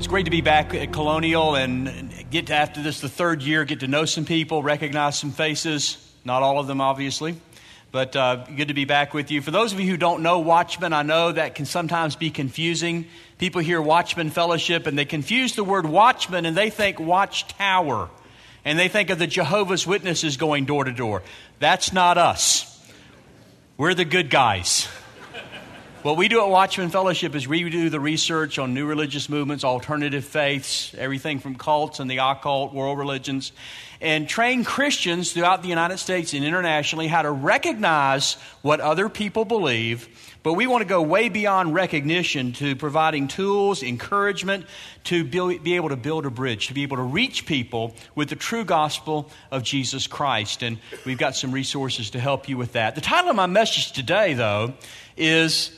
It's great to be back at Colonial and get to, after this, the third year, get to know some people, recognize some faces. Not all of them, obviously, but uh, good to be back with you. For those of you who don't know Watchman, I know that can sometimes be confusing. People hear Watchman Fellowship and they confuse the word watchman and they think watchtower. And they think of the Jehovah's Witnesses going door to door. That's not us. We're the good guys. What we do at Watchman Fellowship is we do the research on new religious movements, alternative faiths, everything from cults and the occult, world religions, and train Christians throughout the United States and internationally how to recognize what other people believe. But we want to go way beyond recognition to providing tools, encouragement to be able to build a bridge, to be able to reach people with the true gospel of Jesus Christ. And we've got some resources to help you with that. The title of my message today, though, is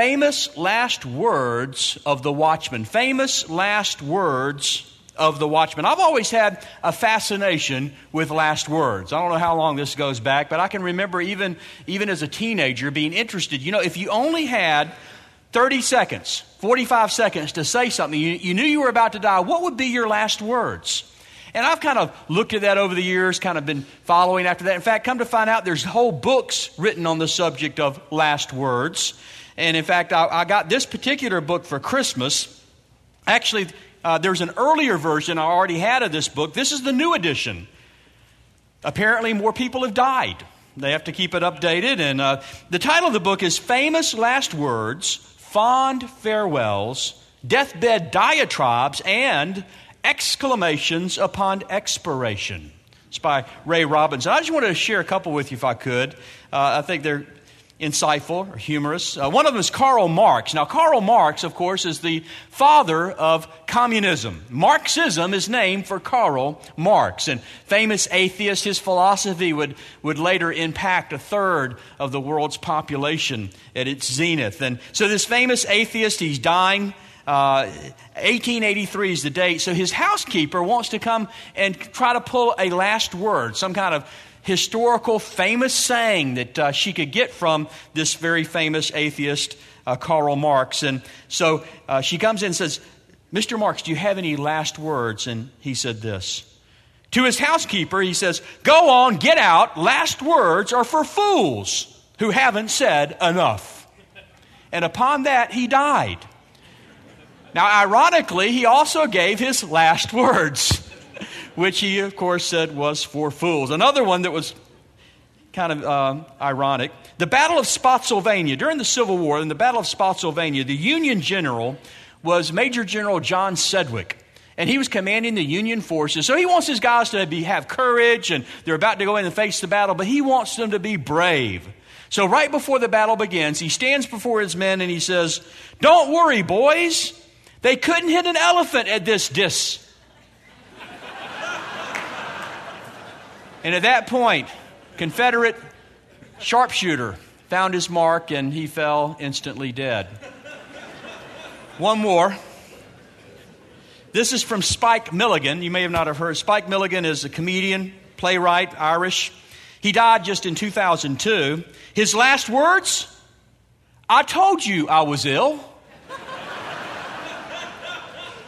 famous last words of the watchman. Famous last words of the watchman. I've always had a fascination with last words. I don't know how long this goes back, but I can remember even, even as a teenager being interested. You know, if you only had 30 seconds, 45 seconds to say something, you, you knew you were about to die, what would be your last words? And I've kind of looked at that over the years, kind of been following after that. In fact, come to find out, there's whole books written on the subject of last words. And in fact, I, I got this particular book for Christmas. Actually, uh, there's an earlier version I already had of this book. This is the new edition. Apparently, more people have died. They have to keep it updated. And uh, the title of the book is Famous Last Words, Fond Farewells, Deathbed Diatribes, and Exclamations Upon Expiration. It's by Ray Robinson. I just wanted to share a couple with you if I could. Uh, I think they're insightful or humorous. Uh, one of them is Karl Marx. Now, Karl Marx, of course, is the father of communism. Marxism is named for Karl Marx, and famous atheist. His philosophy would, would later impact a third of the world's population at its zenith. And so, this famous atheist, he's dying. Uh, 1883 is the date. So his housekeeper wants to come and try to pull a last word, some kind of historical, famous saying that uh, she could get from this very famous atheist, uh, Karl Marx. And so uh, she comes in and says, Mr. Marx, do you have any last words? And he said this. To his housekeeper, he says, Go on, get out. Last words are for fools who haven't said enough. And upon that, he died. Now, ironically, he also gave his last words which he, of course, said was for fools. Another one that was kind of uh, ironic the Battle of Spotsylvania. During the Civil War, in the Battle of Spotsylvania, the Union general was Major General John Sedgwick. And he was commanding the Union forces. So he wants his guys to be, have courage and they're about to go in and face the battle, but he wants them to be brave. So right before the battle begins, he stands before his men and he says, Don't worry, boys. They couldn't hit an elephant at this dis And at that point, Confederate sharpshooter found his mark and he fell instantly dead. One more. This is from Spike Milligan. You may have not have heard. Spike Milligan is a comedian, playwright, Irish. He died just in 2002. His last words I told you I was ill.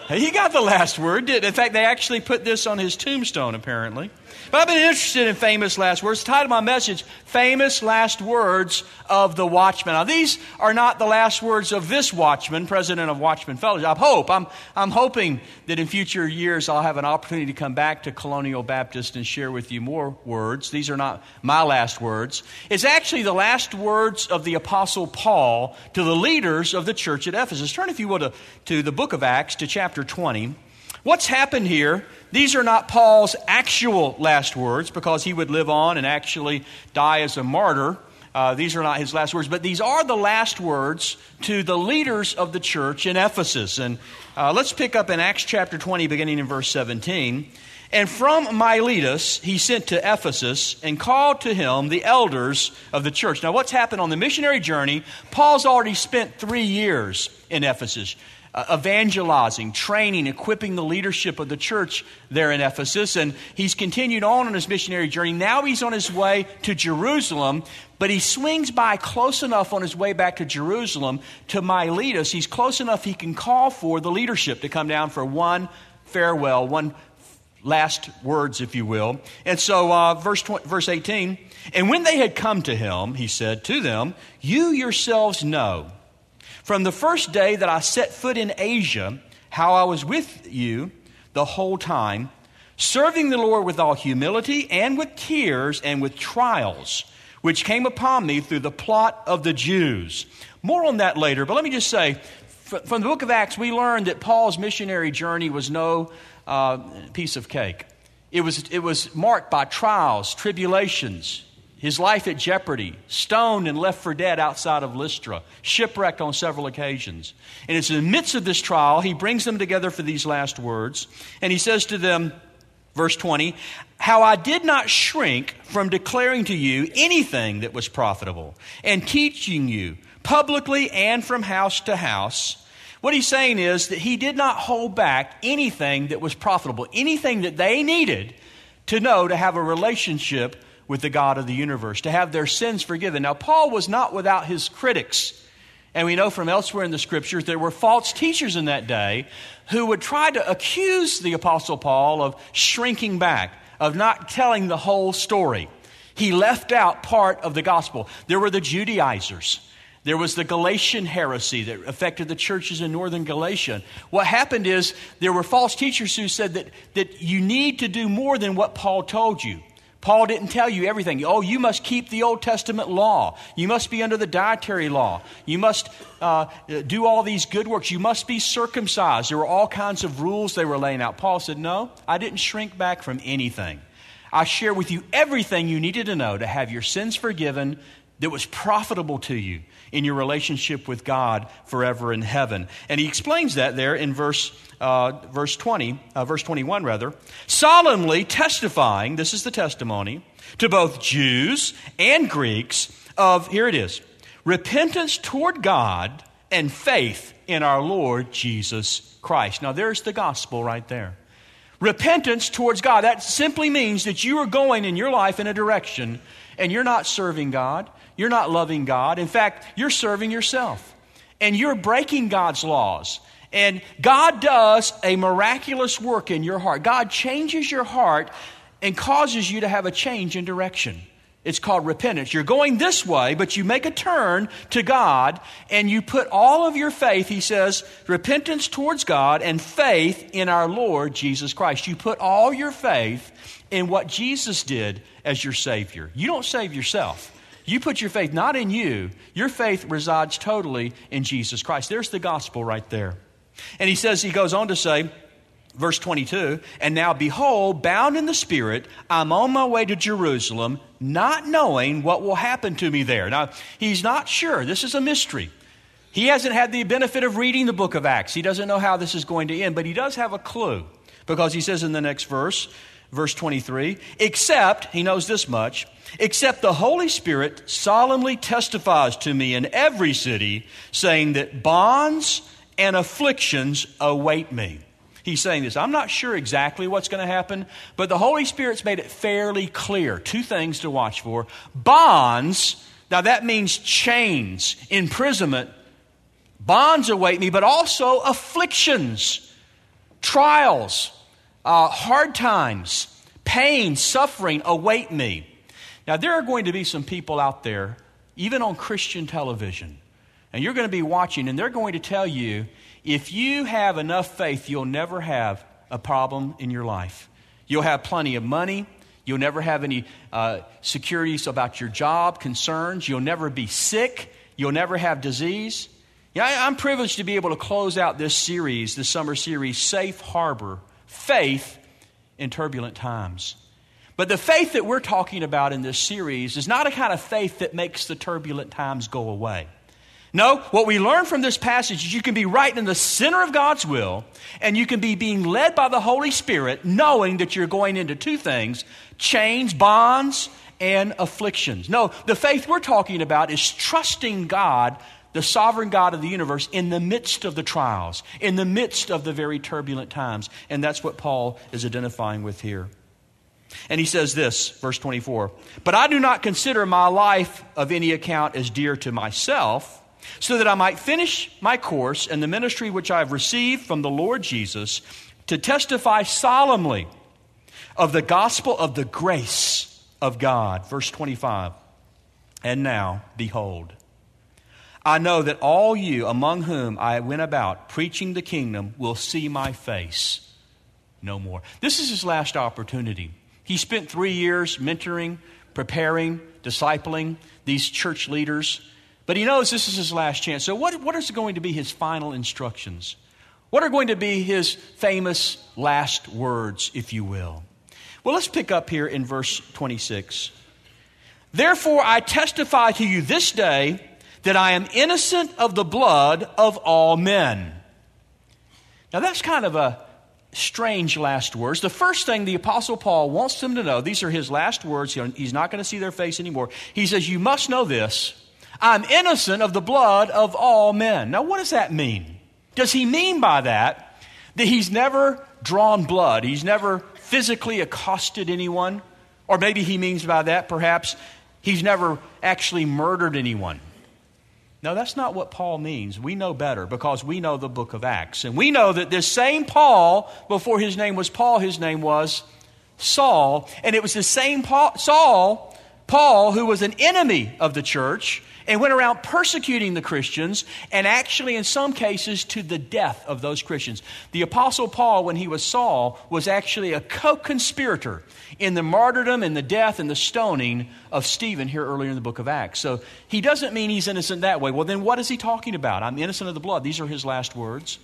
he got the last word. In fact, they actually put this on his tombstone, apparently. But I've been interested in famous last words. The title of my message, Famous Last Words of the Watchman. Now, these are not the last words of this watchman, president of Watchman Fellowship. I hope. I'm, I'm hoping that in future years I'll have an opportunity to come back to Colonial Baptist and share with you more words. These are not my last words. It's actually the last words of the Apostle Paul to the leaders of the church at Ephesus. Turn, if you will, to, to the book of Acts, to chapter 20. What's happened here? These are not Paul's actual last words because he would live on and actually die as a martyr. Uh, these are not his last words, but these are the last words to the leaders of the church in Ephesus. And uh, let's pick up in Acts chapter 20, beginning in verse 17. And from Miletus he sent to Ephesus and called to him the elders of the church. Now, what's happened on the missionary journey? Paul's already spent three years in Ephesus. Uh, evangelizing, training, equipping the leadership of the church there in Ephesus. And he's continued on on his missionary journey. Now he's on his way to Jerusalem, but he swings by close enough on his way back to Jerusalem to Miletus. He's close enough he can call for the leadership to come down for one farewell, one last words, if you will. And so, uh, verse, 20, verse 18, and when they had come to him, he said to them, You yourselves know from the first day that I set foot in Asia, how I was with you the whole time, serving the Lord with all humility and with tears and with trials, which came upon me through the plot of the Jews. More on that later, but let me just say from the book of Acts, we learned that Paul's missionary journey was no uh, piece of cake. It was, it was marked by trials, tribulations, his life at jeopardy, stoned and left for dead outside of Lystra, shipwrecked on several occasions. And it's in the midst of this trial, he brings them together for these last words. And he says to them, verse 20, How I did not shrink from declaring to you anything that was profitable, and teaching you publicly and from house to house. What he's saying is that he did not hold back anything that was profitable, anything that they needed to know to have a relationship with the God of the universe, to have their sins forgiven. Now, Paul was not without his critics. And we know from elsewhere in the scriptures there were false teachers in that day who would try to accuse the Apostle Paul of shrinking back, of not telling the whole story. He left out part of the gospel. There were the Judaizers. There was the Galatian heresy that affected the churches in northern Galatia. What happened is there were false teachers who said that, that you need to do more than what Paul told you. Paul didn't tell you everything. Oh, you must keep the Old Testament law. You must be under the dietary law. You must uh, do all these good works. You must be circumcised. There were all kinds of rules they were laying out. Paul said, No, I didn't shrink back from anything. I share with you everything you needed to know to have your sins forgiven that was profitable to you in your relationship with God forever in heaven. And he explains that there in verse, uh, verse 20, uh, verse 21 rather, solemnly testifying, this is the testimony, to both Jews and Greeks of, here it is, repentance toward God and faith in our Lord Jesus Christ. Now there's the gospel right there. Repentance towards God. That simply means that you are going in your life in a direction and you're not serving God. You're not loving God. In fact, you're serving yourself. And you're breaking God's laws. And God does a miraculous work in your heart. God changes your heart and causes you to have a change in direction. It's called repentance. You're going this way, but you make a turn to God and you put all of your faith, he says, repentance towards God and faith in our Lord Jesus Christ. You put all your faith in what Jesus did as your Savior. You don't save yourself. You put your faith not in you, your faith resides totally in Jesus Christ. There's the gospel right there. And he says, he goes on to say, verse 22, and now behold, bound in the Spirit, I'm on my way to Jerusalem, not knowing what will happen to me there. Now, he's not sure. This is a mystery. He hasn't had the benefit of reading the book of Acts. He doesn't know how this is going to end, but he does have a clue because he says in the next verse, verse 23, except, he knows this much, except the Holy Spirit solemnly testifies to me in every city, saying that bonds and afflictions await me. He's saying this. I'm not sure exactly what's going to happen, but the Holy Spirit's made it fairly clear. Two things to watch for. Bonds, now that means chains, imprisonment. Bonds await me, but also afflictions, trials, uh, hard times, pain, suffering await me. Now, there are going to be some people out there, even on Christian television, and you're going to be watching, and they're going to tell you if you have enough faith, you'll never have a problem in your life. You'll have plenty of money. You'll never have any uh, securities about your job, concerns. You'll never be sick. You'll never have disease. Yeah, I'm privileged to be able to close out this series, this summer series, Safe Harbor Faith in Turbulent Times. But the faith that we're talking about in this series is not a kind of faith that makes the turbulent times go away. No, what we learn from this passage is you can be right in the center of God's will, and you can be being led by the Holy Spirit, knowing that you're going into two things chains, bonds, and afflictions. No, the faith we're talking about is trusting God the sovereign God of the universe in the midst of the trials, in the midst of the very turbulent times. And that's what Paul is identifying with here. And he says this, verse 24 But I do not consider my life of any account as dear to myself, so that I might finish my course and the ministry which I have received from the Lord Jesus to testify solemnly of the gospel of the grace of God. Verse 25. And now, behold, I know that all you among whom I went about preaching the kingdom will see my face no more. This is his last opportunity. He spent three years mentoring, preparing, discipling these church leaders, but he knows this is his last chance. So, what, what is going to be his final instructions? What are going to be his famous last words, if you will? Well, let's pick up here in verse 26. Therefore, I testify to you this day that I am innocent of the blood of all men. Now, that's kind of a strange last words. The first thing the Apostle Paul wants them to know, these are his last words. He's not going to see their face anymore. He says, You must know this. I'm innocent of the blood of all men. Now, what does that mean? Does he mean by that that he's never drawn blood? He's never physically accosted anyone? Or maybe he means by that, perhaps, he's never actually murdered anyone. No, that's not what Paul means. We know better because we know the book of Acts. And we know that this same Paul, before his name was Paul, his name was Saul. And it was the same Paul, Saul, Paul, who was an enemy of the church and went around persecuting the Christians and actually, in some cases, to the death of those Christians. The Apostle Paul, when he was Saul, was actually a co conspirator in the martyrdom and the death and the stoning of Stephen here earlier in the book of Acts. So he doesn't mean he's innocent that way. Well, then what is he talking about? I'm innocent of the blood. These are his last words.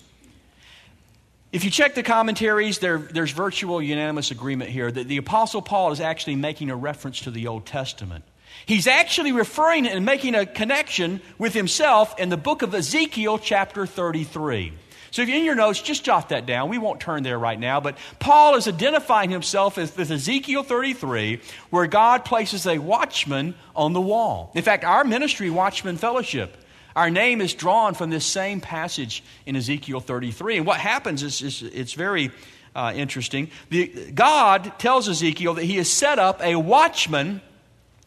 If you check the commentaries, there, there's virtual unanimous agreement here that the Apostle Paul is actually making a reference to the Old Testament. He's actually referring and making a connection with himself in the book of Ezekiel, chapter 33. So if you're in your notes, just jot that down. We won't turn there right now, but Paul is identifying himself as with Ezekiel 33, where God places a watchman on the wall. In fact, our ministry, Watchman Fellowship, our name is drawn from this same passage in Ezekiel 33. And what happens is, is it's very uh, interesting. The, God tells Ezekiel that he has set up a watchman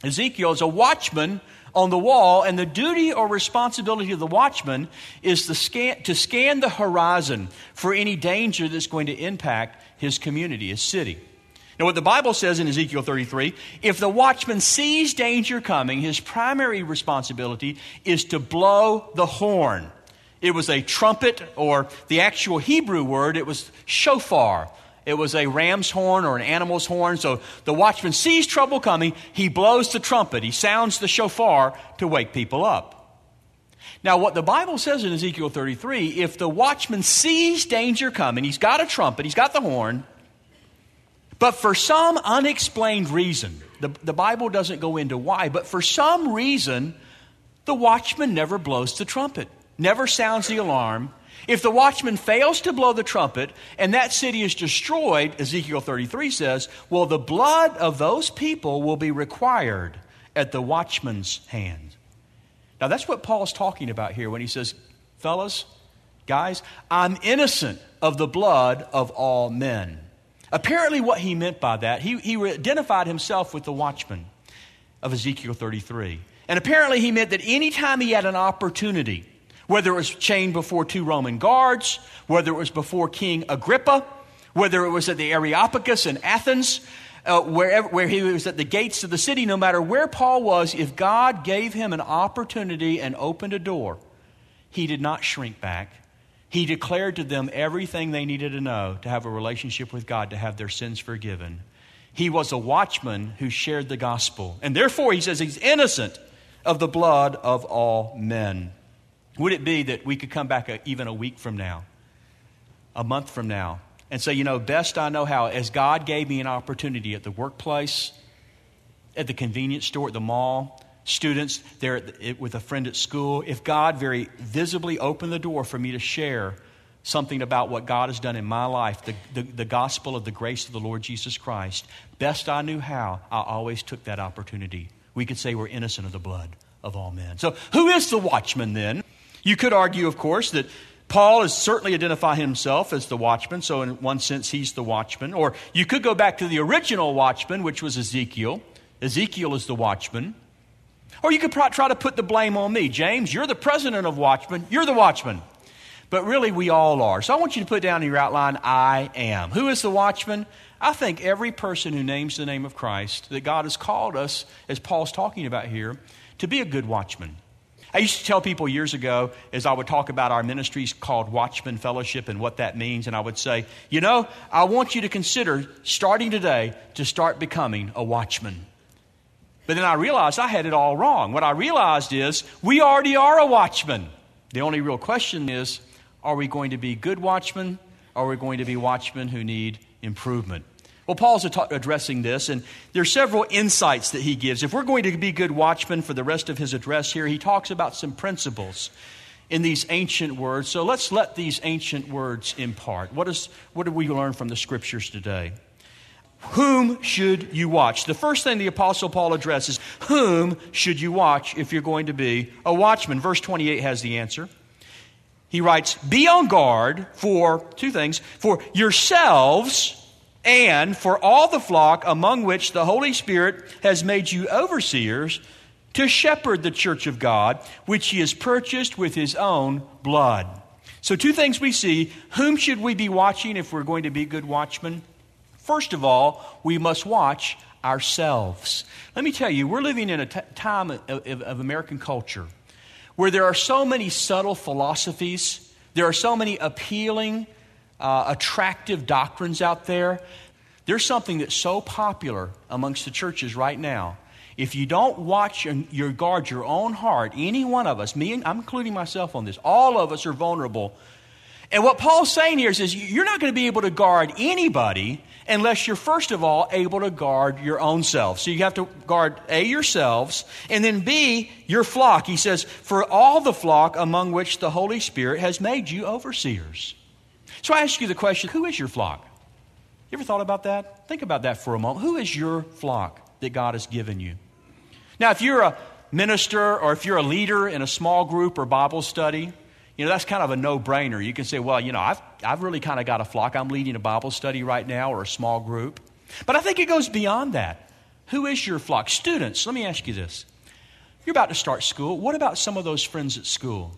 Ezekiel is a watchman on the wall, and the duty or responsibility of the watchman is to scan, to scan the horizon for any danger that's going to impact his community, his city. Now, what the Bible says in Ezekiel 33 if the watchman sees danger coming, his primary responsibility is to blow the horn. It was a trumpet, or the actual Hebrew word, it was shofar. It was a ram's horn or an animal's horn. So the watchman sees trouble coming. He blows the trumpet. He sounds the shofar to wake people up. Now, what the Bible says in Ezekiel 33 if the watchman sees danger coming, he's got a trumpet, he's got the horn, but for some unexplained reason, the, the Bible doesn't go into why, but for some reason, the watchman never blows the trumpet, never sounds the alarm, if the watchman fails to blow the trumpet and that city is destroyed, Ezekiel 33 says, well, the blood of those people will be required at the watchman's hand. Now, that's what Paul's talking about here when he says, fellas, guys, I'm innocent of the blood of all men. Apparently, what he meant by that, he, he identified himself with the watchman of Ezekiel 33. And apparently, he meant that anytime he had an opportunity whether it was chained before two Roman guards, whether it was before King Agrippa, whether it was at the Areopagus in Athens, uh, wherever, where he was at the gates of the city, no matter where Paul was, if God gave him an opportunity and opened a door, he did not shrink back. He declared to them everything they needed to know to have a relationship with God, to have their sins forgiven. He was a watchman who shared the gospel. And therefore, he says he's innocent of the blood of all men. Would it be that we could come back a, even a week from now, a month from now, and say, you know, best I know how, as God gave me an opportunity at the workplace, at the convenience store, at the mall, students there with a friend at school, if God very visibly opened the door for me to share something about what God has done in my life, the, the, the, gospel of the grace of the Lord Jesus Christ, best I knew how, I always took that opportunity. We could say we're innocent of the blood of all men. So, who is the watchman then? You could argue, of course, that Paul is certainly identifying himself as the watchman, so in one sense he's the watchman. Or you could go back to the original watchman, which was Ezekiel. Ezekiel is the watchman. Or you could try to put the blame on me. James, you're the president of Watchmen. You're the watchman. But really, we all are. So I want you to put down in your outline, I am. Who is the watchman? I think every person who names the name of Christ, that God has called us, as Paul's talking about here, to be a good watchman. I used to tell people years ago, as I would talk about our ministries called Watchman Fellowship and what that means, and I would say, you know, I want you to consider starting today to start becoming a watchman. But then I realized I had it all wrong. What I realized is we already are a watchman. The only real question is are we going to be good watchmen or are we going to be watchmen who need improvement? Well, Paul's addressing this, and there are several insights that he gives. If we're going to be good watchmen for the rest of his address here, he talks about some principles in these ancient words. So let's let these ancient words impart. What, is, what do we learn from the scriptures today? Whom should you watch? The first thing the Apostle Paul addresses whom should you watch if you're going to be a watchman? Verse 28 has the answer. He writes, Be on guard for two things for yourselves and for all the flock among which the Holy Spirit has made you overseers to shepherd the church of God, which he has purchased with his own blood. So, two things we see. Whom should we be watching if we're going to be good watchmen? First of all, we must watch ourselves. Let me tell you, we're living in a t- time of, of, of American culture where there are so many subtle philosophies, there are so many appealing, uh, attractive doctrines out there. There's something that's so popular amongst the churches right now. If you don't watch and your guard your own heart, any one of us, me, I'm including myself on this, all of us are vulnerable. And what Paul's saying here is, is you're not going to be able to guard anybody unless you're first of all able to guard your own self. So you have to guard A, yourselves, and then B, your flock. He says, for all the flock among which the Holy Spirit has made you overseers. So I ask you the question who is your flock? You ever thought about that? Think about that for a moment. Who is your flock that God has given you? Now, if you're a minister or if you're a leader in a small group or Bible study, you know, that's kind of a no brainer. You can say, well, you know, I've, I've really kind of got a flock. I'm leading a Bible study right now or a small group. But I think it goes beyond that. Who is your flock? Students, let me ask you this. You're about to start school. What about some of those friends at school?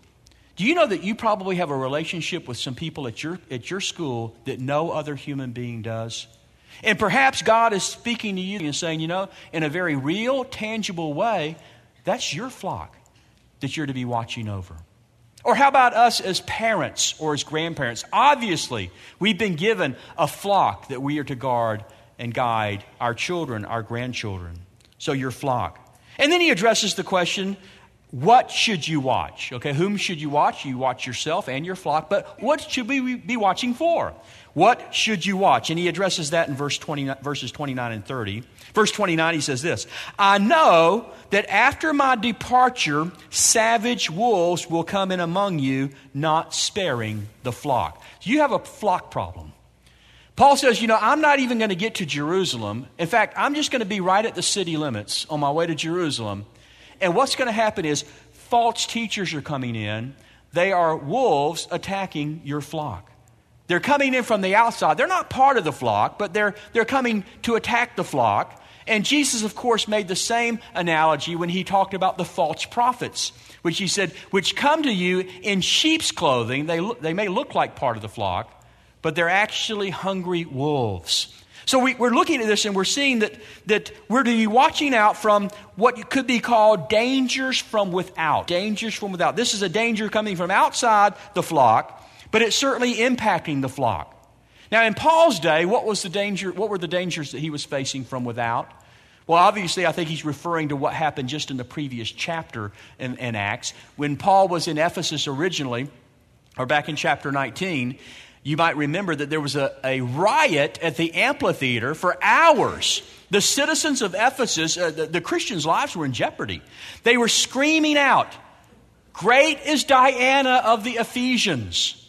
Do you know that you probably have a relationship with some people at your, at your school that no other human being does? And perhaps God is speaking to you and saying, you know, in a very real, tangible way, that's your flock that you're to be watching over. Or how about us as parents or as grandparents? Obviously, we've been given a flock that we are to guard and guide our children, our grandchildren. So, your flock. And then he addresses the question what should you watch? Okay, whom should you watch? You watch yourself and your flock, but what should we be watching for? What should you watch? And he addresses that in verse 20, verses 29 and 30. Verse 29, he says this I know that after my departure, savage wolves will come in among you, not sparing the flock. You have a flock problem. Paul says, You know, I'm not even going to get to Jerusalem. In fact, I'm just going to be right at the city limits on my way to Jerusalem. And what's going to happen is false teachers are coming in, they are wolves attacking your flock. They're coming in from the outside. They're not part of the flock, but they're, they're coming to attack the flock. And Jesus, of course, made the same analogy when he talked about the false prophets, which he said, which come to you in sheep's clothing. They, they may look like part of the flock, but they're actually hungry wolves. So we, are looking at this and we're seeing that, that we're to be watching out from what could be called dangers from without. Dangers from without. This is a danger coming from outside the flock but it's certainly impacting the flock. Now, in Paul's day, what was the danger? What were the dangers that he was facing from without? Well, obviously, I think he's referring to what happened just in the previous chapter in, in Acts. When Paul was in Ephesus originally, or back in chapter 19, you might remember that there was a, a riot at the amphitheater for hours. The citizens of Ephesus, uh, the, the Christians' lives were in jeopardy. They were screaming out, Great is Diana of the Ephesians.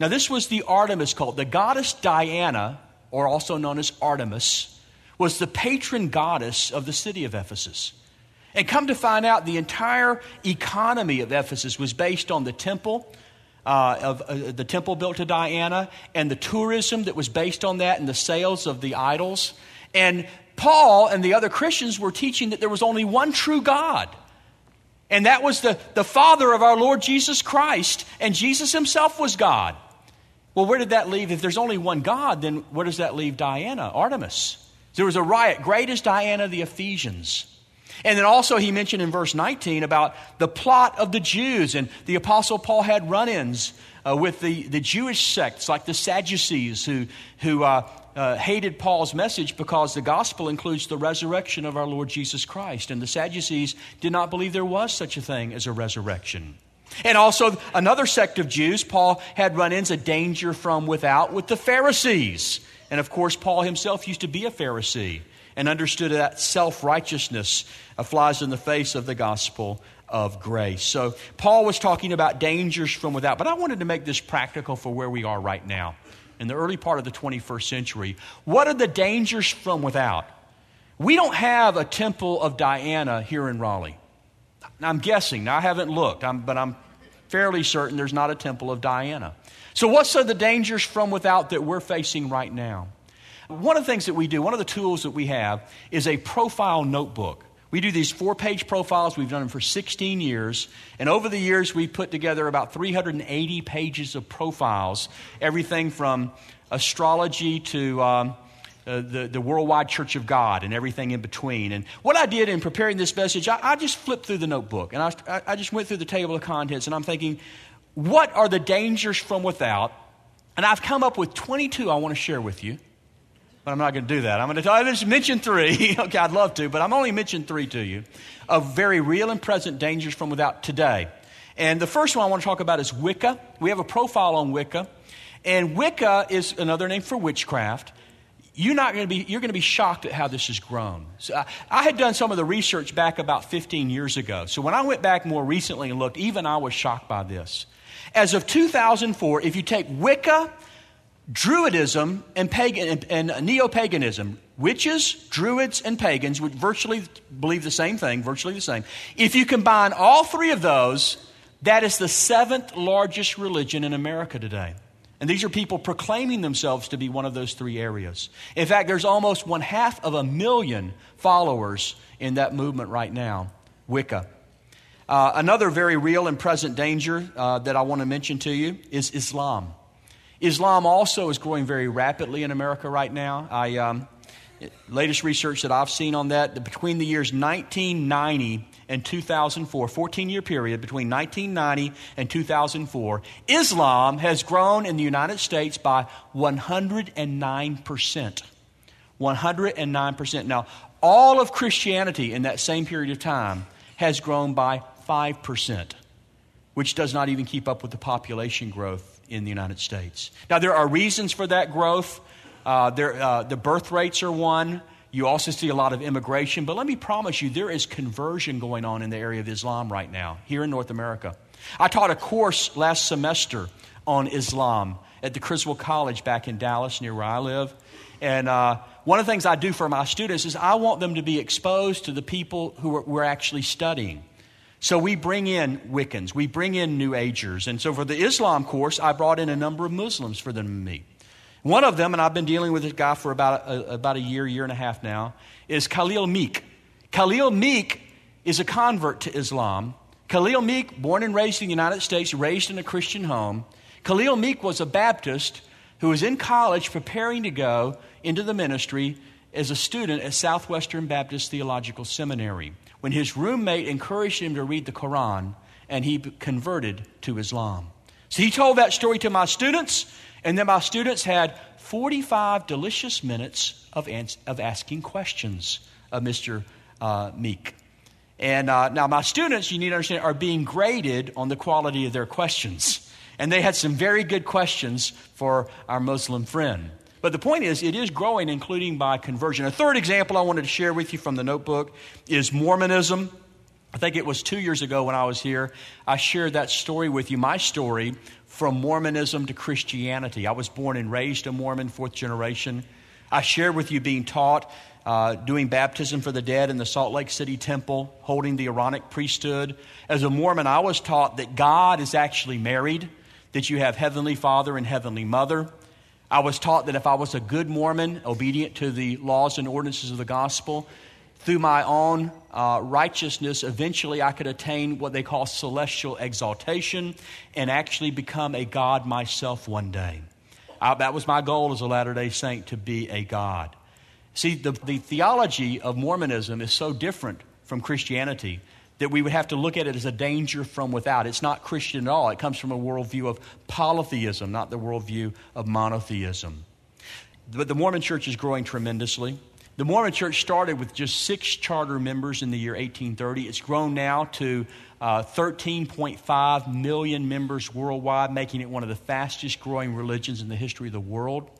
Now, this was the Artemis cult. The goddess Diana, or also known as Artemis, was the patron goddess of the city of Ephesus. And come to find out, the entire economy of Ephesus was based on the temple. Uh, of uh, the temple built to Diana and the tourism that was based on that and the sales of the idols. And Paul and the other Christians were teaching that there was only one true God. And that was the, the Father of our Lord Jesus Christ. And Jesus himself was God. Well, where did that leave? If there's only one God, then where does that leave Diana, Artemis? There was a riot. Great is Diana the Ephesians. And then also, he mentioned in verse 19 about the plot of the Jews. And the Apostle Paul had run ins uh, with the, the Jewish sects like the Sadducees who, who uh, uh, hated Paul's message because the gospel includes the resurrection of our Lord Jesus Christ. And the Sadducees did not believe there was such a thing as a resurrection. And also, another sect of Jews, Paul had run ins a danger from without with the Pharisees. And of course, Paul himself used to be a Pharisee and understood that self righteousness flies in the face of the gospel of grace. So, Paul was talking about dangers from without, but I wanted to make this practical for where we are right now in the early part of the 21st century. What are the dangers from without? We don't have a temple of Diana here in Raleigh. I'm guessing. Now, I haven't looked, I'm, but I'm fairly certain there's not a temple of Diana. So, what's the dangers from without that we're facing right now? One of the things that we do, one of the tools that we have, is a profile notebook. We do these four page profiles. We've done them for 16 years. And over the years, we've put together about 380 pages of profiles, everything from astrology to um, uh, the, the Worldwide Church of God and everything in between. And what I did in preparing this message, I, I just flipped through the notebook and I, I just went through the table of contents and I'm thinking, what are the dangers from without? And I've come up with 22 I want to share with you. But I'm not going to do that. I'm going to you, just mention three. okay, I'd love to, but I'm only mentioning three to you of very real and present dangers from without today. And the first one I want to talk about is Wicca. We have a profile on Wicca. And Wicca is another name for witchcraft you're not going to be you're going to be shocked at how this has grown so I, I, had done some of the research back about 15 years ago so when i went back more recently and looked even i was shocked by this as of 2004 if you take wicca druidism and pagan and, and neo-paganism witches druids and pagans would virtually believe the same thing virtually the same if you combine all three of those that is the seventh largest religion in america today and these are people proclaiming themselves to be one of those three areas. In fact, there's almost one half of a million followers in that movement right now Wicca. Uh, another very real and present danger uh, that I want to mention to you is Islam. Islam also is growing very rapidly in America right now. I, um, latest research that I've seen on that, between the years 1990 and 2004, 14 year period between 1990 and 2004, Islam has grown in the United States by 109%. 109%. Now, all of Christianity in that same period of time has grown by 5%, which does not even keep up with the population growth in the United States. Now, there are reasons for that growth. Uh, there, uh, the birth rates are one. You also see a lot of immigration, but let me promise you, there is conversion going on in the area of Islam right now, here in North America. I taught a course last semester on Islam at the Criswell College back in Dallas, near where I live. And uh, one of the things I do for my students is I want them to be exposed to the people who we're actually studying. So we bring in Wiccans, we bring in New Agers. And so for the Islam course, I brought in a number of Muslims for them to meet. One of them, and I've been dealing with this guy for about a, about a year, year and a half now, is Khalil Meek. Khalil Meek is a convert to Islam. Khalil Meek, born and raised in the United States, raised in a Christian home. Khalil Meek was a Baptist who was in college preparing to go into the ministry as a student at Southwestern Baptist Theological Seminary when his roommate encouraged him to read the Quran and he converted to Islam. So he told that story to my students, and then my students had 45 delicious minutes of, ans- of asking questions of Mr. Uh, Meek. And uh, now, my students, you need to understand, are being graded on the quality of their questions. And they had some very good questions for our Muslim friend. But the point is, it is growing, including by conversion. A third example I wanted to share with you from the notebook is Mormonism. I think it was two years ago when I was here, I shared that story with you, my story from Mormonism to Christianity. I was born and raised a Mormon, fourth generation. I shared with you being taught uh, doing baptism for the dead in the Salt Lake City temple, holding the Aaronic priesthood. As a Mormon, I was taught that God is actually married, that you have Heavenly Father and Heavenly Mother. I was taught that if I was a good Mormon, obedient to the laws and ordinances of the gospel, through my own uh, righteousness, eventually I could attain what they call celestial exaltation and actually become a God myself one day. I, that was my goal as a Latter day Saint to be a God. See, the, the theology of Mormonism is so different from Christianity that we would have to look at it as a danger from without. It's not Christian at all. It comes from a worldview of polytheism, not the worldview of monotheism. But the Mormon church is growing tremendously. The Mormon church started with just six charter members in the year 1830. It's grown now to uh, 13.5 million members worldwide, making it one of the fastest growing religions in the history of the world.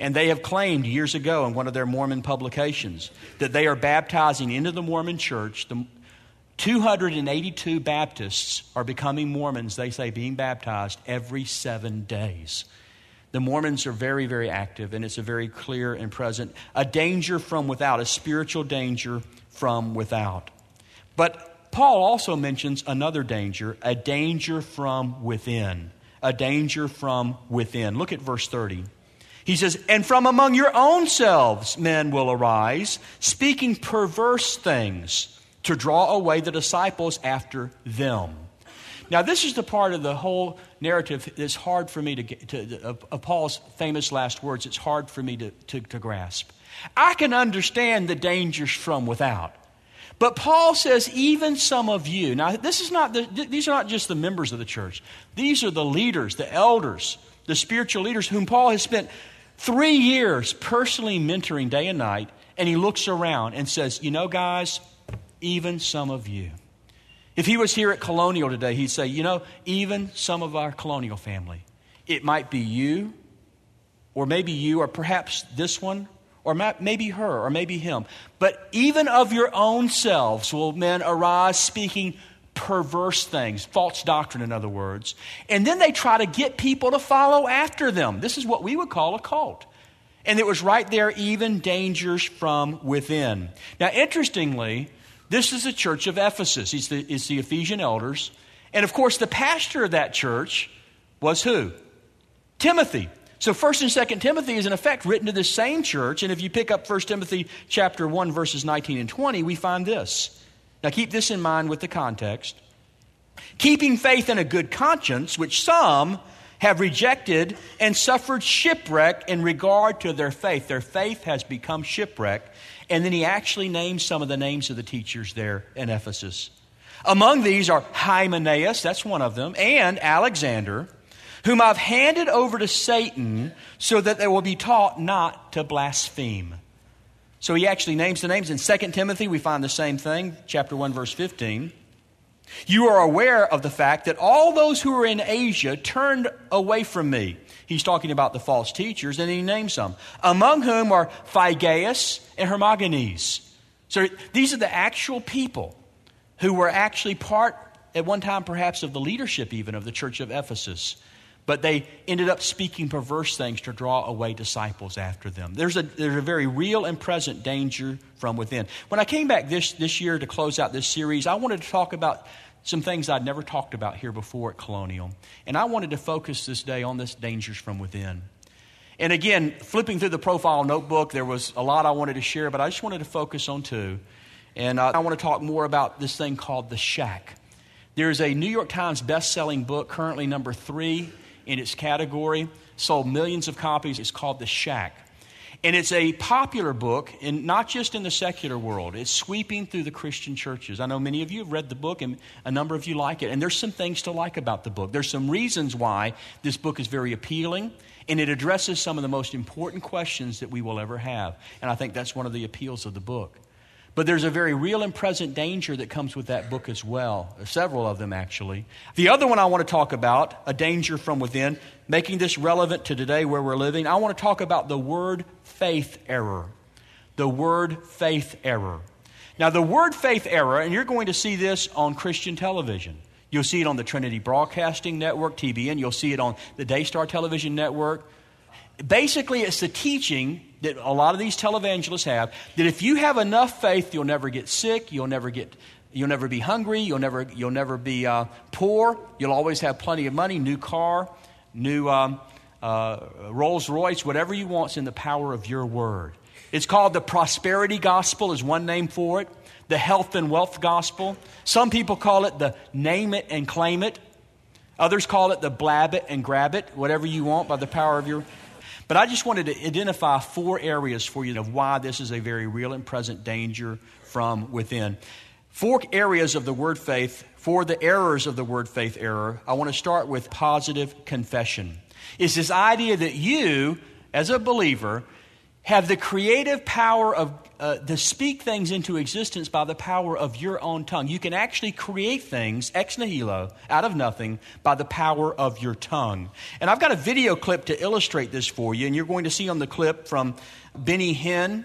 And they have claimed years ago in one of their Mormon publications that they are baptizing into the Mormon church. The 282 Baptists are becoming Mormons, they say, being baptized every seven days. The Mormons are very, very active, and it's a very clear and present a danger from without, a spiritual danger from without. But Paul also mentions another danger, a danger from within. A danger from within. Look at verse 30. He says, And from among your own selves men will arise, speaking perverse things to draw away the disciples after them. Now, this is the part of the whole narrative that's hard for me to get to, of, of Paul's famous last words. It's hard for me to, to, to grasp. I can understand the dangers from without. But Paul says, even some of you. Now, this is not the, these are not just the members of the church. These are the leaders, the elders, the spiritual leaders whom Paul has spent Three years personally mentoring day and night, and he looks around and says, You know, guys, even some of you. If he was here at Colonial today, he'd say, You know, even some of our Colonial family. It might be you, or maybe you, or perhaps this one, or maybe her, or maybe him. But even of your own selves will men arise speaking perverse things, false doctrine, in other words. And then they try to get people to follow after them. This is what we would call a cult. And it was right there, even dangers from within. Now, interestingly, this is the church of Ephesus. It's the, it's the Ephesian elders. And of course, the pastor of that church was who? Timothy. So 1st and 2nd Timothy is in effect written to the same church. And if you pick up 1 Timothy chapter 1, verses 19 and 20, we find this. Now keep this in mind with the context. Keeping faith in a good conscience, which some have rejected and suffered shipwreck in regard to their faith. Their faith has become shipwreck. And then he actually names some of the names of the teachers there in Ephesus. Among these are Hymenaeus, that's one of them, and Alexander, whom I've handed over to Satan so that they will be taught not to blaspheme. So he actually names the names. In 2 Timothy, we find the same thing, chapter 1, verse 15. You are aware of the fact that all those who are in Asia turned away from me. He's talking about the false teachers, and he names some, among whom are Phygeus and Hermogenes. So these are the actual people who were actually part, at one time perhaps, of the leadership even of the church of Ephesus but they ended up speaking perverse things to draw away disciples after them. There's a, there's a very real and present danger from within. When I came back this, this year to close out this series, I wanted to talk about some things I'd never talked about here before at Colonial. And I wanted to focus this day on this dangers from within. And again, flipping through the profile notebook, there was a lot I wanted to share, but I just wanted to focus on two. And uh, I want to talk more about this thing called The Shack. There's a New York Times best-selling book, currently number three in its category, sold millions of copies. It's called The Shack. And it's a popular book, and not just in the secular world. It's sweeping through the Christian churches. I know many of you have read the book, and a number of you like it. And there's some things to like about the book. There's some reasons why this book is very appealing, and it addresses some of the most important questions that we will ever have. And I think that's one of the appeals of the book. But there's a very real and present danger that comes with that book as well, several of them actually. The other one I want to talk about, a danger from within, making this relevant to today where we're living, I want to talk about the word faith error. The word faith error. Now, the word faith error, and you're going to see this on Christian television. You'll see it on the Trinity Broadcasting Network, TBN. You'll see it on the Daystar Television Network. Basically, it's the teaching that a lot of these televangelists have that if you have enough faith, you'll never get sick, you'll never get. You'll never be hungry. You'll never, you'll never be uh, poor. You'll always have plenty of money, new car, new um, uh, Rolls Royce, whatever you want is in the power of your word. It's called the prosperity gospel, is one name for it. The health and wealth gospel. Some people call it the name it and claim it. Others call it the blab it and grab it, whatever you want by the power of your but I just wanted to identify four areas for you of why this is a very real and present danger from within. Four areas of the word faith, for the errors of the word faith error. I want to start with positive confession. Is this idea that you, as a believer, have the creative power of uh, to speak things into existence by the power of your own tongue. You can actually create things ex nihilo, out of nothing, by the power of your tongue. And I've got a video clip to illustrate this for you, and you're going to see on the clip from Benny Hinn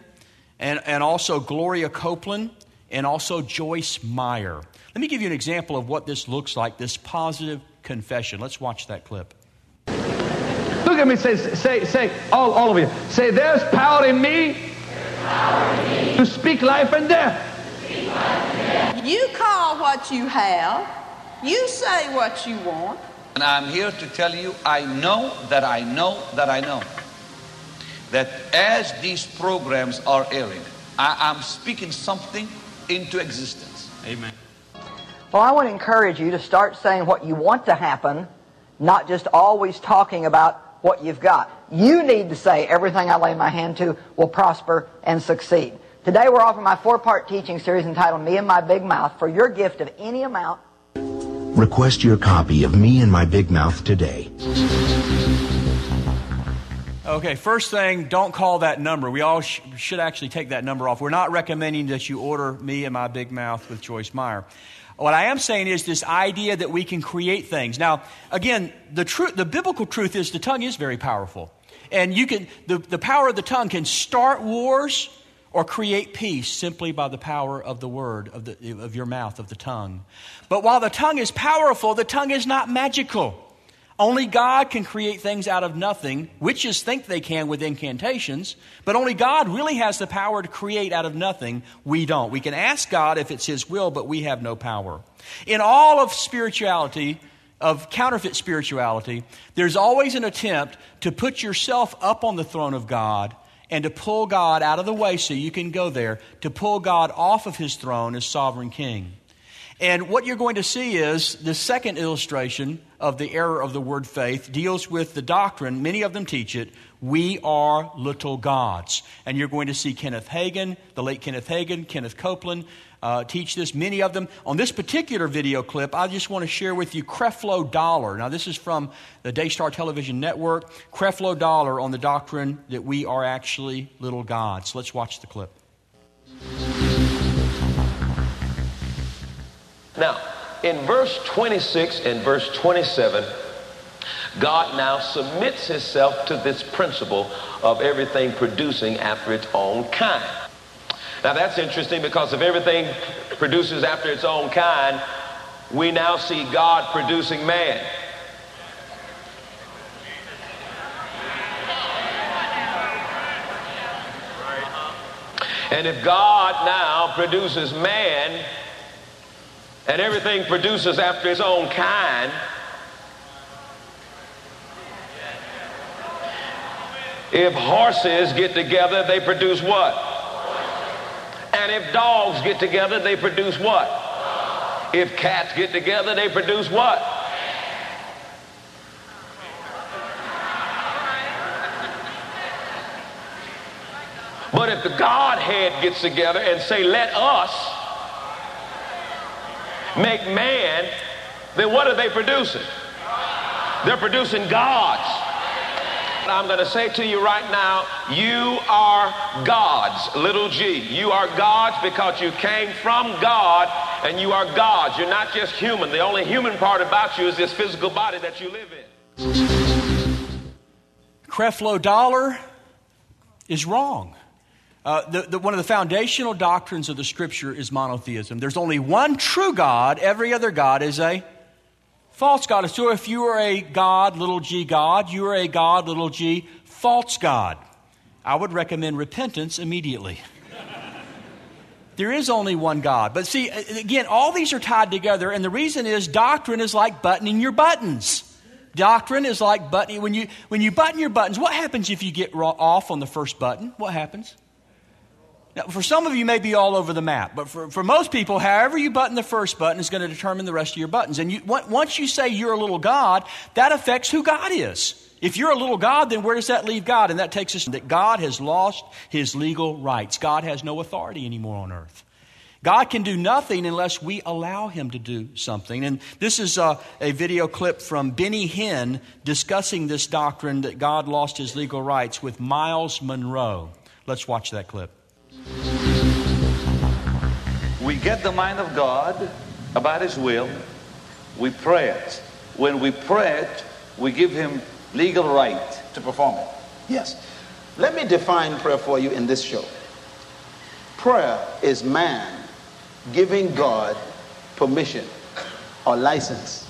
and, and also Gloria Copeland and also Joyce Meyer. Let me give you an example of what this looks like this positive confession. Let's watch that clip. Look at me, say, say, say, all, all of you, say, there's power in me to speak life and death. You call what you have. You say what you want. And I'm here to tell you, I know that I know that I know that as these programs are airing, I, am speaking something into existence. Amen. Well, I want to encourage you to start saying what you want to happen, not just always talking about what you've got. You need to say everything I lay my hand to will prosper and succeed. Today we're offering my four-part teaching series entitled Me and My Big Mouth for your gift of any amount. Request your copy of Me and My Big Mouth today. Okay, first thing, don't call that number. We all sh- should actually take that number off. We're not recommending that you order Me and My Big Mouth with Joyce Meyer. What I am saying is this idea that we can create things. Now, again, the truth, the biblical truth is the tongue is very powerful. And you can, the, the power of the tongue can start wars or create peace simply by the power of the word, of, the, of your mouth, of the tongue. But while the tongue is powerful, the tongue is not magical. Only God can create things out of nothing. Witches think they can with incantations, but only God really has the power to create out of nothing. We don't. We can ask God if it's His will, but we have no power. In all of spirituality, of counterfeit spirituality, there's always an attempt to put yourself up on the throne of God and to pull God out of the way so you can go there, to pull God off of His throne as sovereign king. And what you're going to see is the second illustration of the error of the word faith deals with the doctrine, many of them teach it, we are little gods. And you're going to see Kenneth Hagin, the late Kenneth Hagin, Kenneth Copeland uh, teach this, many of them. On this particular video clip, I just want to share with you Creflo Dollar. Now, this is from the Daystar Television Network. Creflo Dollar on the doctrine that we are actually little gods. Let's watch the clip. Now, in verse 26 and verse 27, God now submits himself to this principle of everything producing after its own kind. Now that's interesting because if everything produces after its own kind, we now see God producing man. And if God now produces man, and everything produces after its own kind, if horses get together, they produce what? And if dogs get together, they produce what? If cats get together, they produce what? But if the Godhead gets together and say, let us, make man, then what are they producing? They're producing gods. I'm going to say to you right now, you are gods, little g. You are gods because you came from God and you are gods. You're not just human. The only human part about you is this physical body that you live in. Creflo Dollar is wrong. Uh, the, the, one of the foundational doctrines of the scripture is monotheism. There's only one true God, every other God is a False God. So if you are a God, little g God, you are a God, little g, false God. I would recommend repentance immediately. There is only one God. But see, again, all these are tied together, and the reason is doctrine is like buttoning your buttons. Doctrine is like buttoning. When you, when you button your buttons, what happens if you get off on the first button? What happens? Now, for some of you, may be all over the map, but for, for most people, however you button the first button is going to determine the rest of your buttons. And you, once you say you're a little God, that affects who God is. If you're a little God, then where does that leave God? And that takes us that God has lost his legal rights. God has no authority anymore on earth. God can do nothing unless we allow him to do something. And this is a, a, video clip from Benny Hinn discussing this doctrine that God lost his legal rights with Myles Munroe. Let's watch that clip. We get the mind of God about his will, we pray it. When we pray it, we give him legal right to perform it. Yes. Let me define prayer for you in this show. Prayer is man giving God permission or license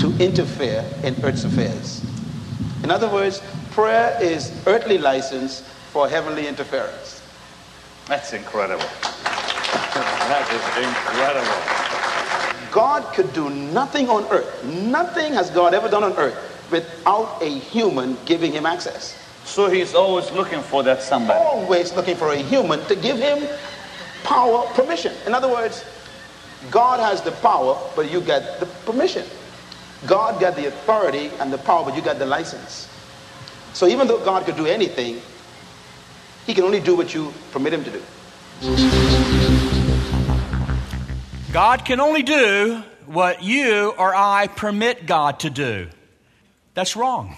to interfere in earth's affairs. In other words, prayer is earthly license for heavenly interference. That's incredible. that is incredible. God could do nothing on earth. Nothing has God ever done on earth without a human giving him access. So he's always looking for that somebody. Always looking for a human to give him power, permission. In other words, God has the power, but you get the permission. God got the authority and the power, but you got the license. So even though God could do anything, he can only do what you permit him to do. God can only do what you or I permit God to do. That's wrong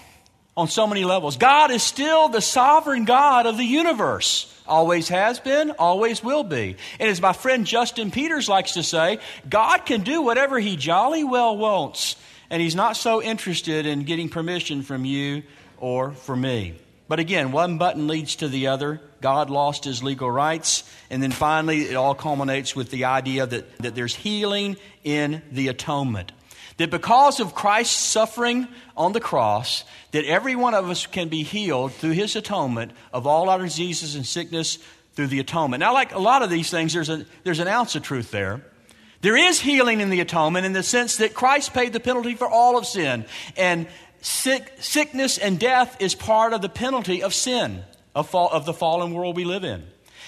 on so many levels. God is still the sovereign God of the universe. Always has been, always will be. And as my friend Justin Peters likes to say, God can do whatever he jolly well wants, and he's not so interested in getting permission from you or from me. But again, one button leads to the other. God lost his legal rights. And then finally, it all culminates with the idea that, that there's healing in the atonement. That because of Christ's suffering on the cross, that every one of us can be healed through his atonement of all our diseases and sickness through the atonement. Now, like a lot of these things, there's, a, there's an ounce of truth there. There is healing in the atonement in the sense that Christ paid the penalty for all of sin. And sick, sickness and death is part of the penalty of sin, of, fall, of the fallen world we live in.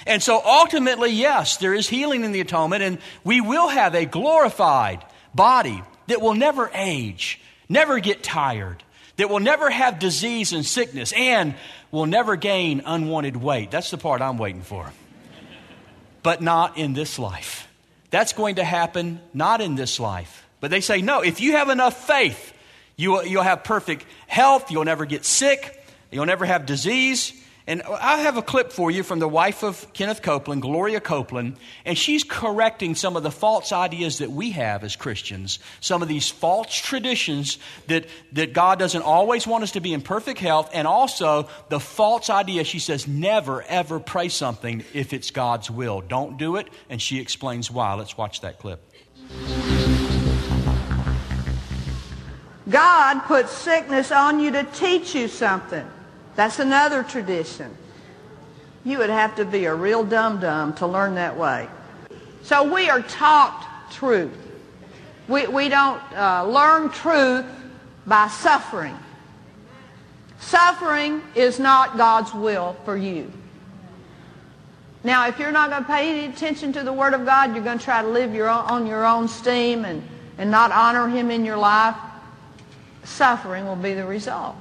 And so ultimately, yes, there is healing in the atonement, and we will have a glorified body that will never age, never get tired, that will never have disease and sickness, and will never gain unwanted weight. That's the part I'm waiting for. But not in this life. That's going to happen not in this life. But they say, no, if you have enough faith, you you'll have perfect health, you'll never get sick, you'll never have disease, and I have a clip for you from the wife of Kenneth Copeland, Gloria Copeland, and she's correcting some of the false ideas that we have as Christians, some of these false traditions that, that God doesn't always want us to be in perfect health, and also the false idea, she says, never ever pray something if it's God's will. Don't do it, and she explains why. Let's watch that clip. God puts sickness on you to teach you something. That's another tradition. You would have to be a real dum-dum to learn that way. So we are taught truth. We, we don't uh, learn truth by suffering. Suffering is not God's will for you. Now, if you're not going to pay any attention to the Word of God, you're going to try to live your own, on your own steam and, and not honor Him in your life, suffering will be the result.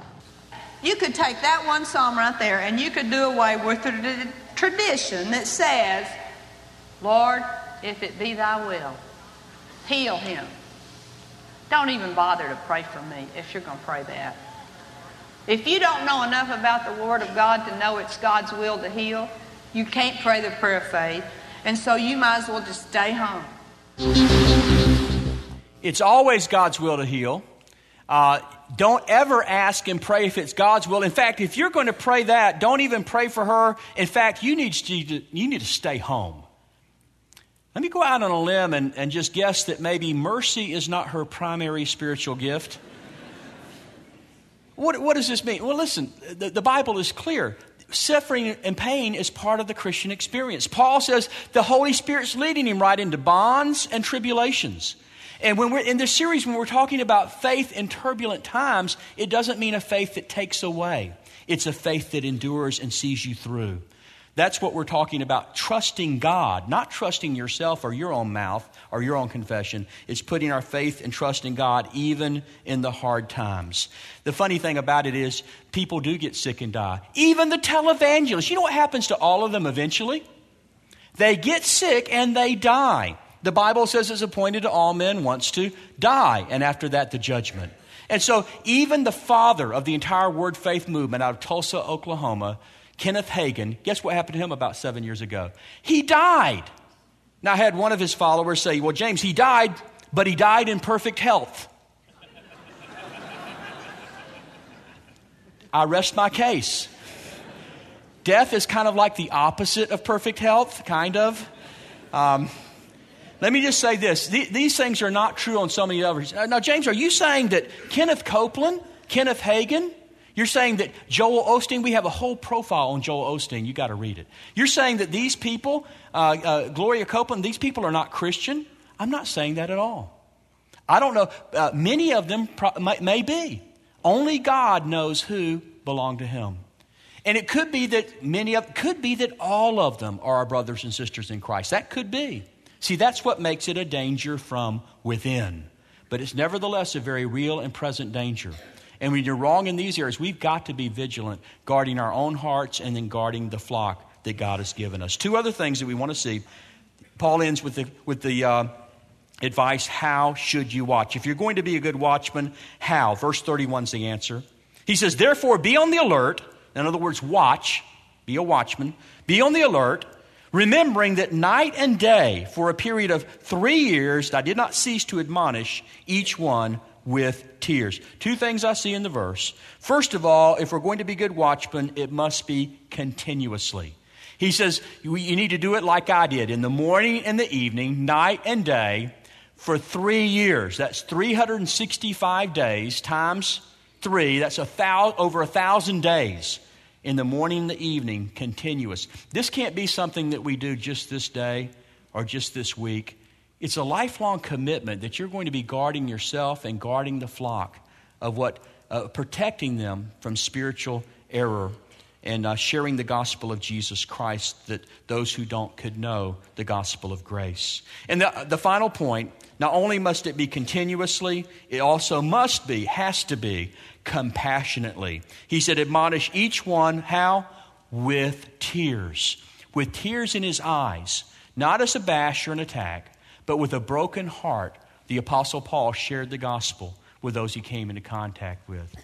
You could take that one psalm right there and you could do away with the tradition that says, Lord, if it be thy will, heal him. Don't even bother to pray for me if you're going to pray that. If you don't know enough about the Word of God to know it's God's will to heal, you can't pray the prayer of faith. And so you might as well just stay home. It's always God's will to heal. Uh, don't ever ask and pray if it's God's will. In fact, if you're going to pray that, don't even pray for her. In fact, you need to, you need to stay home. Let me go out on a limb and, and just guess that maybe mercy is not her primary spiritual gift. What, what does this mean? Well, listen, the, the Bible is clear. Suffering and pain is part of the Christian experience. Paul says the Holy Spirit's leading him right into bonds and tribulations. And when we're in this series, when we're talking about faith in turbulent times, it doesn't mean a faith that takes away. It's a faith that endures and sees you through. That's what we're talking about trusting God, not trusting yourself or your own mouth or your own confession. It's putting our faith and trust in God even in the hard times. The funny thing about it is, people do get sick and die. Even the televangelists. You know what happens to all of them eventually? They get sick and they die. The Bible says it's appointed to all men once to die, and after that, the judgment. And so, even the father of the entire Word Faith movement out of Tulsa, Oklahoma, Kenneth Hagin, guess what happened to him about seven years ago? He died. Now, I had one of his followers say, Well, James, he died, but he died in perfect health. I rest my case. Death is kind of like the opposite of perfect health, kind of. Um, let me just say this these things are not true on so many others. Now, James, are you saying that Kenneth Copeland, Kenneth Hagin, you're saying that Joel Osteen, we have a whole profile on Joel Osteen. You got to read it. You're saying that these people, uh, uh, Gloria Copeland, these people are not Christian? I'm not saying that at all. I don't know. Uh, many of them pro- may, may be. Only God knows who belong to Him. And it could be that many of, could be that all of them are our brothers and sisters in Christ. That could be. See, that's what makes it a danger from within. But it's nevertheless a very real and present danger. And when you're wrong in these areas, we've got to be vigilant, guarding our own hearts and then guarding the flock that God has given us. Two other things that we want to see. Paul ends with the, with the uh, advice how should you watch? If you're going to be a good watchman, how? Verse 31 is the answer. He says, Therefore, be on the alert. In other words, watch. Be a watchman. Be on the alert, remembering that night and day, for a period of three years, I did not cease to admonish each one with tears. Two things I see in the verse. First of all, if we're going to be good watchmen, it must be continuously. He says, you need to do it like I did in the morning and the evening, night and day, for three years. That's 365 days times three. That's a thousand, over a thousand days in the morning the evening, continuous. This can't be something that we do just this day or just this week. It's a lifelong commitment that you're going to be guarding yourself and guarding the flock of what, uh, protecting them from spiritual error and uh, sharing the gospel of Jesus Christ that those who don't could know the gospel of grace. And the, the final point not only must it be continuously, it also must be, has to be, compassionately. He said, admonish each one, how? With tears. With tears in his eyes, not as a bash or an attack, but with a broken heart, the Apostle Paul shared the gospel with those he came into contact with.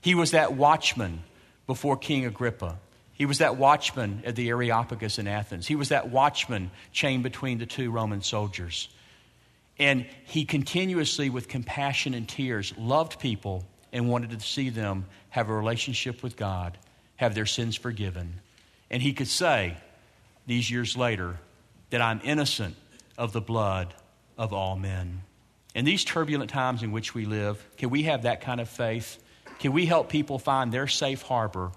He was that watchman before King Agrippa. He was that watchman at the Areopagus in Athens. He was that watchman chained between the two Roman soldiers. And he continuously, with compassion and tears, loved people and wanted to see them have a relationship with God, have their sins forgiven. And he could say, these years later, that I'm innocent of the blood of all men. In these turbulent times in which we live, can we have that kind of faith? Can we help people find their safe harbor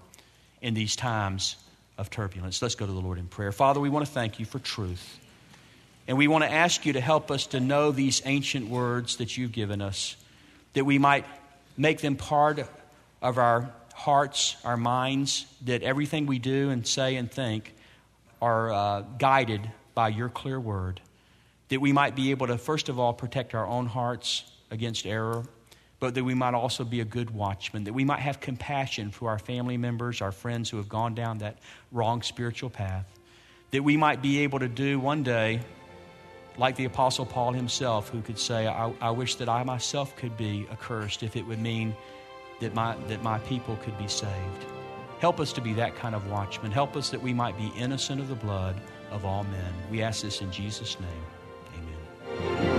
in these times of turbulence? Let's go to the Lord in prayer. Father, we want to thank you for truth. And we want to ask you to help us to know these ancient words that you've given us, that we might make them part of our hearts, our minds, that everything we do and say and think are uh, guided by your clear word. That we might be able to, first of all, protect our own hearts against error, but that we might also be a good watchman, that we might have compassion for our family members, our friends who have gone down that wrong spiritual path, that we might be able to do one day, like the Apostle Paul himself, who could say, I, I wish that I myself could be accursed if it would mean that my, that my people could be saved. Help us to be that kind of watchman. Help us that we might be innocent of the blood of all men. We ask this in Jesus' name.